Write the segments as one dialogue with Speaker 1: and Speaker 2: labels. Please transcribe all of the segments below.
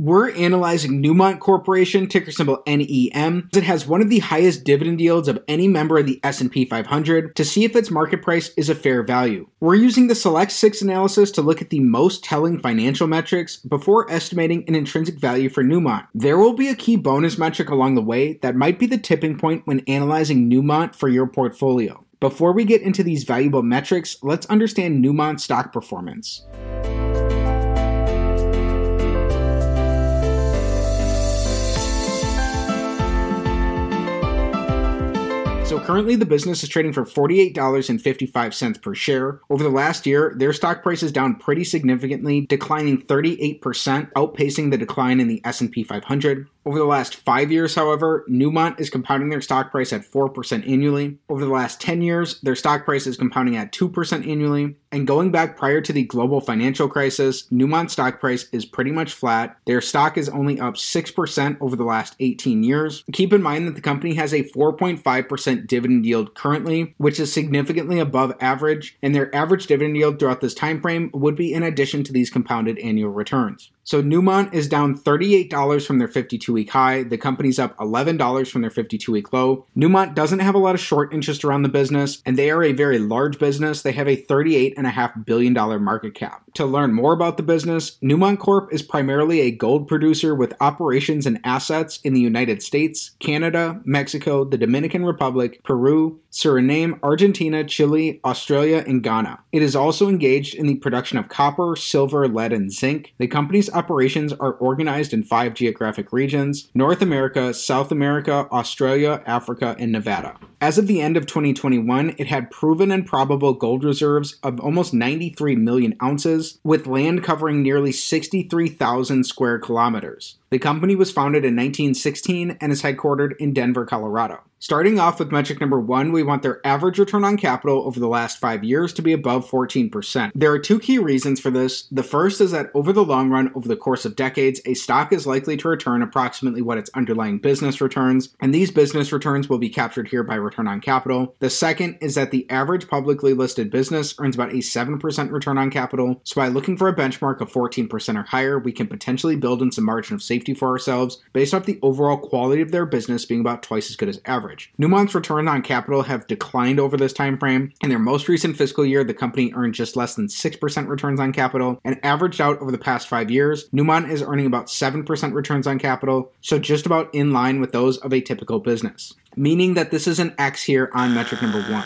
Speaker 1: We're analyzing Newmont Corporation, ticker symbol NEM. It has one of the highest dividend yields of any member of the S&P 500 to see if its market price is a fair value. We're using the Select 6 analysis to look at the most telling financial metrics before estimating an intrinsic value for Newmont. There will be a key bonus metric along the way that might be the tipping point when analyzing Newmont for your portfolio. Before we get into these valuable metrics, let's understand Newmont's stock performance. So currently, the business is trading for $48.55 per share. Over the last year, their stock price is down pretty significantly, declining 38%, outpacing the decline in the S&P 500. Over the last five years, however, Newmont is compounding their stock price at 4% annually. Over the last 10 years, their stock price is compounding at 2% annually. And going back prior to the global financial crisis, Newmont's stock price is pretty much flat. Their stock is only up 6% over the last 18 years. Keep in mind that the company has a 4.5% dividend yield currently, which is significantly above average, and their average dividend yield throughout this time frame would be in addition to these compounded annual returns. So Newmont is down $38 from their 52 week high. The company's up $11 from their 52 week low. Newmont doesn't have a lot of short interest around the business, and they are a very large business. They have a $38.5 billion market cap. To learn more about the business, Newmont Corp is primarily a gold producer with operations and assets in the United States, Canada, Mexico, the Dominican Republic, Peru, Suriname, Argentina, Chile, Australia, and Ghana. It is also engaged in the production of copper, silver, lead, and zinc. The company's operations are organized in five geographic regions North America, South America, Australia, Africa, and Nevada. As of the end of 2021, it had proven and probable gold reserves of almost 93 million ounces, with land covering nearly 63,000 square kilometers. The company was founded in 1916 and is headquartered in Denver, Colorado. Starting off with metric number one, we want their average return on capital over the last five years to be above 14%. There are two key reasons for this. The first is that over the long run, over the course of decades, a stock is likely to return approximately what its underlying business returns, and these business returns will be captured here by return on capital. The second is that the average publicly listed business earns about a 7% return on capital, so by looking for a benchmark of 14% or higher, we can potentially build in some margin of safety for ourselves based off the overall quality of their business being about twice as good as average average. Newmont's return on capital have declined over this time frame. In their most recent fiscal year, the company earned just less than 6% returns on capital and averaged out over the past 5 years. Newmont is earning about 7% returns on capital, so just about in line with those of a typical business. Meaning that this is an X here on metric number 1.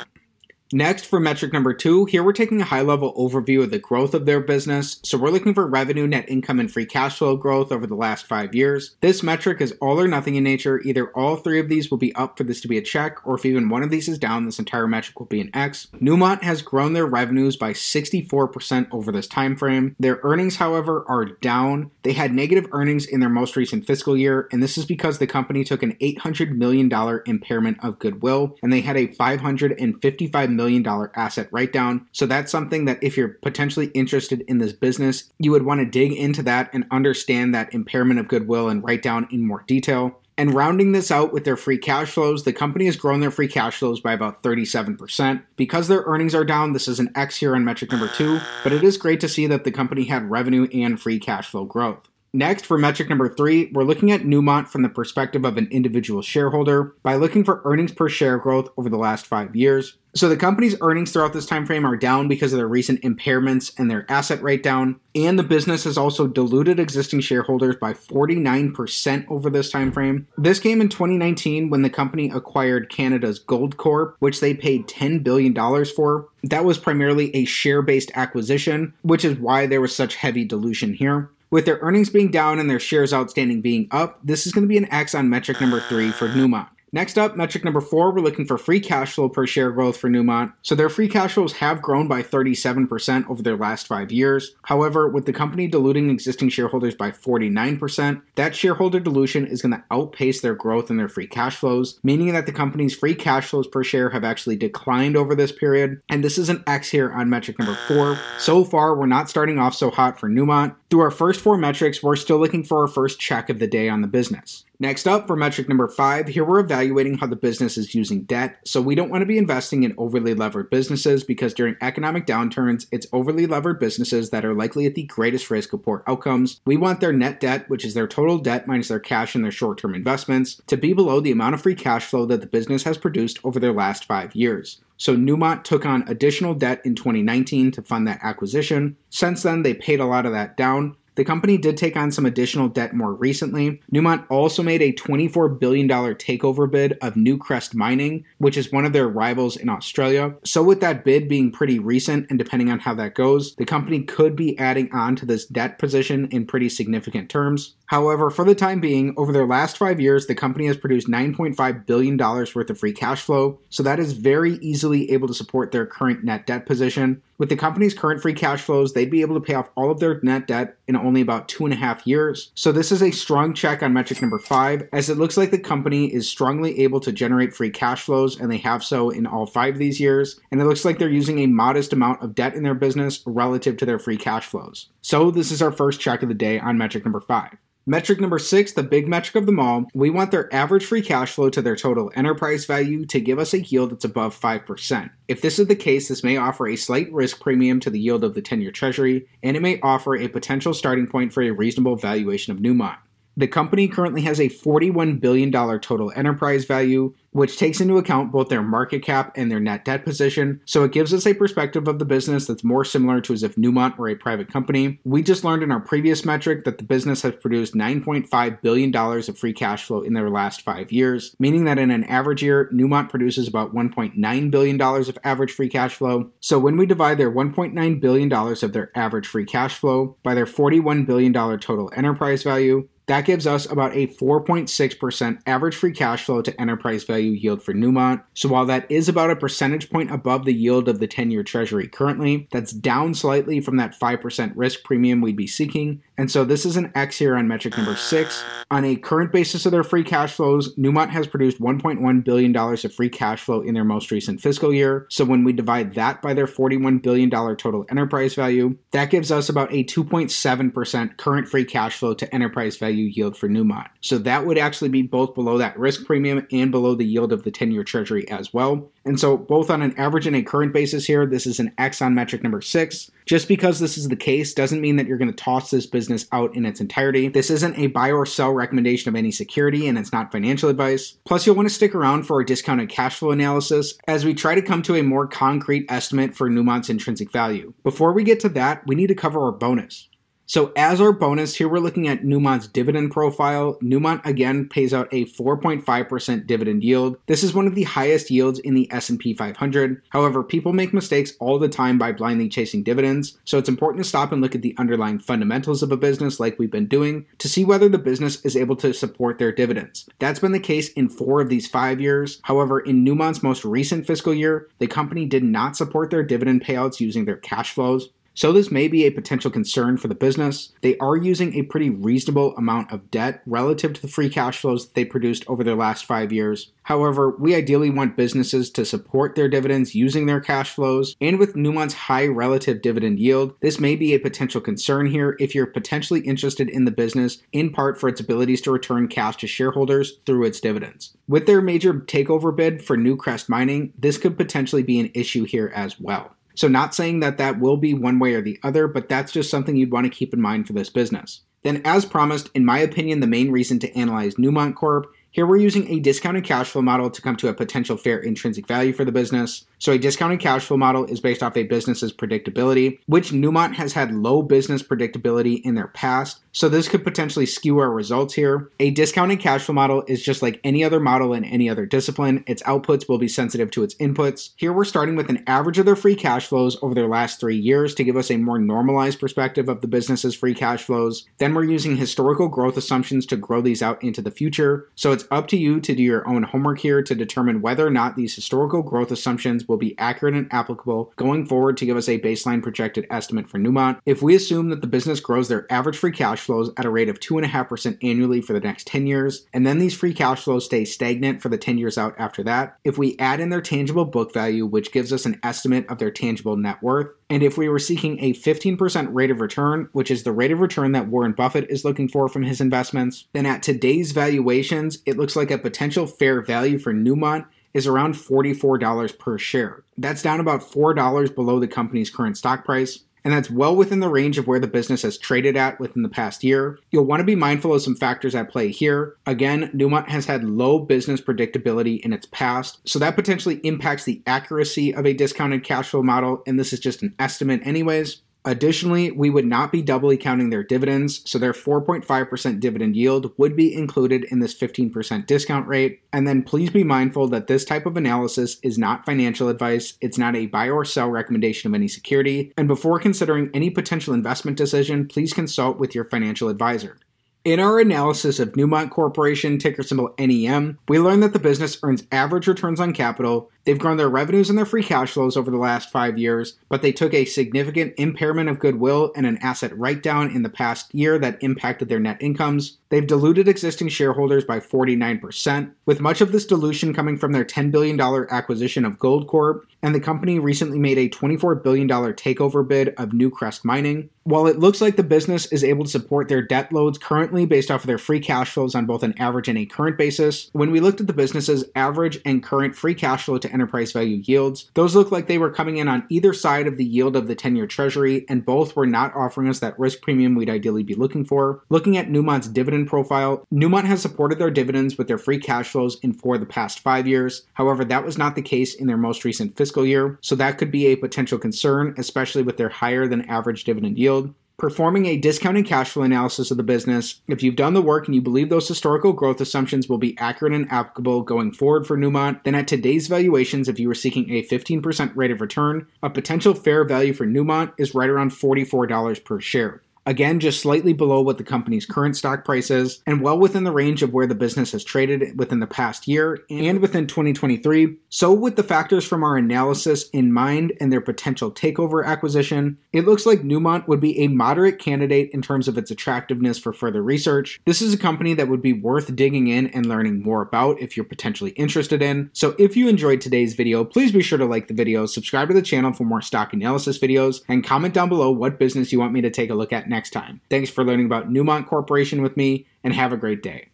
Speaker 1: Next, for metric number two, here we're taking a high level overview of the growth of their business. So we're looking for revenue, net income, and free cash flow growth over the last five years. This metric is all or nothing in nature. Either all three of these will be up for this to be a check, or if even one of these is down, this entire metric will be an X. Newmont has grown their revenues by 64% over this time frame. Their earnings, however, are down. They had negative earnings in their most recent fiscal year, and this is because the company took an $800 million impairment of goodwill, and they had a $555 million asset write down. So that's something that if you're potentially interested in this business, you would want to dig into that and understand that impairment of goodwill and write down in more detail. And rounding this out with their free cash flows, the company has grown their free cash flows by about 37%. Because their earnings are down, this is an X here on metric number two, but it is great to see that the company had revenue and free cash flow growth. Next, for metric number three, we're looking at Newmont from the perspective of an individual shareholder by looking for earnings per share growth over the last five years. So the company's earnings throughout this time frame are down because of their recent impairments and their asset write down, and the business has also diluted existing shareholders by 49% over this time frame. This came in 2019 when the company acquired Canada's Goldcorp, which they paid $10 billion for. That was primarily a share-based acquisition, which is why there was such heavy dilution here. With their earnings being down and their shares outstanding being up, this is going to be an X on metric number three for Newmont. Next up, metric number four, we're looking for free cash flow per share growth for Newmont. So their free cash flows have grown by 37% over their last five years. However, with the company diluting existing shareholders by 49%, that shareholder dilution is going to outpace their growth in their free cash flows, meaning that the company's free cash flows per share have actually declined over this period. And this is an X here on metric number four. So far, we're not starting off so hot for Newmont. Through our first four metrics, we're still looking for our first check of the day on the business. Next up, for metric number five, here we're evaluating how the business is using debt. So we don't want to be investing in overly levered businesses because during economic downturns, it's overly levered businesses that are likely at the greatest risk of poor outcomes. We want their net debt, which is their total debt minus their cash and their short term investments, to be below the amount of free cash flow that the business has produced over their last five years. So Newmont took on additional debt in 2019 to fund that acquisition. Since then, they paid a lot of that down. The company did take on some additional debt more recently. Newmont also made a $24 billion takeover bid of Newcrest Mining, which is one of their rivals in Australia. So, with that bid being pretty recent, and depending on how that goes, the company could be adding on to this debt position in pretty significant terms. However, for the time being, over their last five years, the company has produced $9.5 billion worth of free cash flow, so that is very easily able to support their current net debt position. With the company's current free cash flows, they'd be able to pay off all of their net debt in only about two and a half years. So, this is a strong check on metric number five, as it looks like the company is strongly able to generate free cash flows, and they have so in all five of these years. And it looks like they're using a modest amount of debt in their business relative to their free cash flows. So, this is our first check of the day on metric number five. Metric number six, the big metric of them all, we want their average free cash flow to their total enterprise value to give us a yield that's above 5%. If this is the case, this may offer a slight risk premium to the yield of the 10 year treasury, and it may offer a potential starting point for a reasonable valuation of Newmont. The company currently has a $41 billion total enterprise value, which takes into account both their market cap and their net debt position. So it gives us a perspective of the business that's more similar to as if Newmont were a private company. We just learned in our previous metric that the business has produced $9.5 billion of free cash flow in their last five years, meaning that in an average year, Newmont produces about $1.9 billion of average free cash flow. So when we divide their $1.9 billion of their average free cash flow by their $41 billion total enterprise value, that gives us about a 4.6% average free cash flow to enterprise value yield for Newmont. So while that is about a percentage point above the yield of the 10 year treasury currently, that's down slightly from that 5% risk premium we'd be seeking. And so this is an X here on metric number six. On a current basis of their free cash flows, Newmont has produced $1.1 billion of free cash flow in their most recent fiscal year. So when we divide that by their $41 billion total enterprise value, that gives us about a 2.7% current free cash flow to enterprise value value yield for Newmont. So that would actually be both below that risk premium and below the yield of the 10 year treasury as well. And so, both on an average and a current basis here, this is an X on metric number six. Just because this is the case doesn't mean that you're going to toss this business out in its entirety. This isn't a buy or sell recommendation of any security, and it's not financial advice. Plus, you'll want to stick around for our discounted cash flow analysis as we try to come to a more concrete estimate for Newmont's intrinsic value. Before we get to that, we need to cover our bonus. So as our bonus, here we're looking at Newmont's dividend profile. Newmont again pays out a 4.5% dividend yield. This is one of the highest yields in the S&P 500. However, people make mistakes all the time by blindly chasing dividends, so it's important to stop and look at the underlying fundamentals of a business like we've been doing to see whether the business is able to support their dividends. That's been the case in 4 of these 5 years. However, in Newmont's most recent fiscal year, the company did not support their dividend payouts using their cash flows. So, this may be a potential concern for the business. They are using a pretty reasonable amount of debt relative to the free cash flows that they produced over their last five years. However, we ideally want businesses to support their dividends using their cash flows, and with Newmont's high relative dividend yield, this may be a potential concern here if you're potentially interested in the business, in part for its abilities to return cash to shareholders through its dividends. With their major takeover bid for Newcrest Mining, this could potentially be an issue here as well. So, not saying that that will be one way or the other, but that's just something you'd want to keep in mind for this business. Then, as promised, in my opinion, the main reason to analyze Newmont Corp here we're using a discounted cash flow model to come to a potential fair intrinsic value for the business. So a discounted cash flow model is based off a business's predictability, which Newmont has had low business predictability in their past. So this could potentially skew our results here. A discounted cash flow model is just like any other model in any other discipline. Its outputs will be sensitive to its inputs. Here we're starting with an average of their free cash flows over their last three years to give us a more normalized perspective of the business's free cash flows. Then we're using historical growth assumptions to grow these out into the future. So it's up to you to do your own homework here to determine whether or not these historical growth assumptions will be accurate and applicable going forward to give us a baseline projected estimate for Newmont. If we assume that the business grows their average free cash flows at a rate of 2.5% annually for the next 10 years, and then these free cash flows stay stagnant for the 10 years out after that, if we add in their tangible book value, which gives us an estimate of their tangible net worth, and if we were seeking a 15% rate of return, which is the rate of return that Warren Buffett is looking for from his investments, then at today's valuations, it looks like a potential fair value for Newmont is around $44 per share. That's down about $4 below the company's current stock price and that's well within the range of where the business has traded at within the past year. You'll want to be mindful of some factors at play here. Again, Newmont has had low business predictability in its past, so that potentially impacts the accuracy of a discounted cash flow model, and this is just an estimate, anyways. Additionally, we would not be doubly counting their dividends, so their 4.5% dividend yield would be included in this 15% discount rate. And then please be mindful that this type of analysis is not financial advice, it's not a buy or sell recommendation of any security. And before considering any potential investment decision, please consult with your financial advisor. In our analysis of Newmont Corporation, ticker symbol NEM, we learned that the business earns average returns on capital They've grown their revenues and their free cash flows over the last five years, but they took a significant impairment of goodwill and an asset write down in the past year that impacted their net incomes. They've diluted existing shareholders by 49%, with much of this dilution coming from their $10 billion acquisition of Goldcorp, and the company recently made a $24 billion takeover bid of Newcrest Mining. While it looks like the business is able to support their debt loads currently based off of their free cash flows on both an average and a current basis, when we looked at the business's average and current free cash flow to enterprise value yields. Those look like they were coming in on either side of the yield of the 10 year treasury, and both were not offering us that risk premium we'd ideally be looking for. Looking at Newmont's dividend profile, Newmont has supported their dividends with their free cash flows in for the past five years. However, that was not the case in their most recent fiscal year, so that could be a potential concern, especially with their higher than average dividend yield performing a discounted cash flow analysis of the business. If you've done the work and you believe those historical growth assumptions will be accurate and applicable going forward for Newmont, then at today's valuations, if you were seeking a 15% rate of return, a potential fair value for Newmont is right around $44 per share. Again, just slightly below what the company's current stock price is, and well within the range of where the business has traded within the past year and within 2023. So, with the factors from our analysis in mind and their potential takeover acquisition, it looks like Newmont would be a moderate candidate in terms of its attractiveness for further research. This is a company that would be worth digging in and learning more about if you're potentially interested in. So, if you enjoyed today's video, please be sure to like the video, subscribe to the channel for more stock analysis videos, and comment down below what business you want me to take a look at next time. Thanks for learning about Newmont Corporation with me, and have a great day.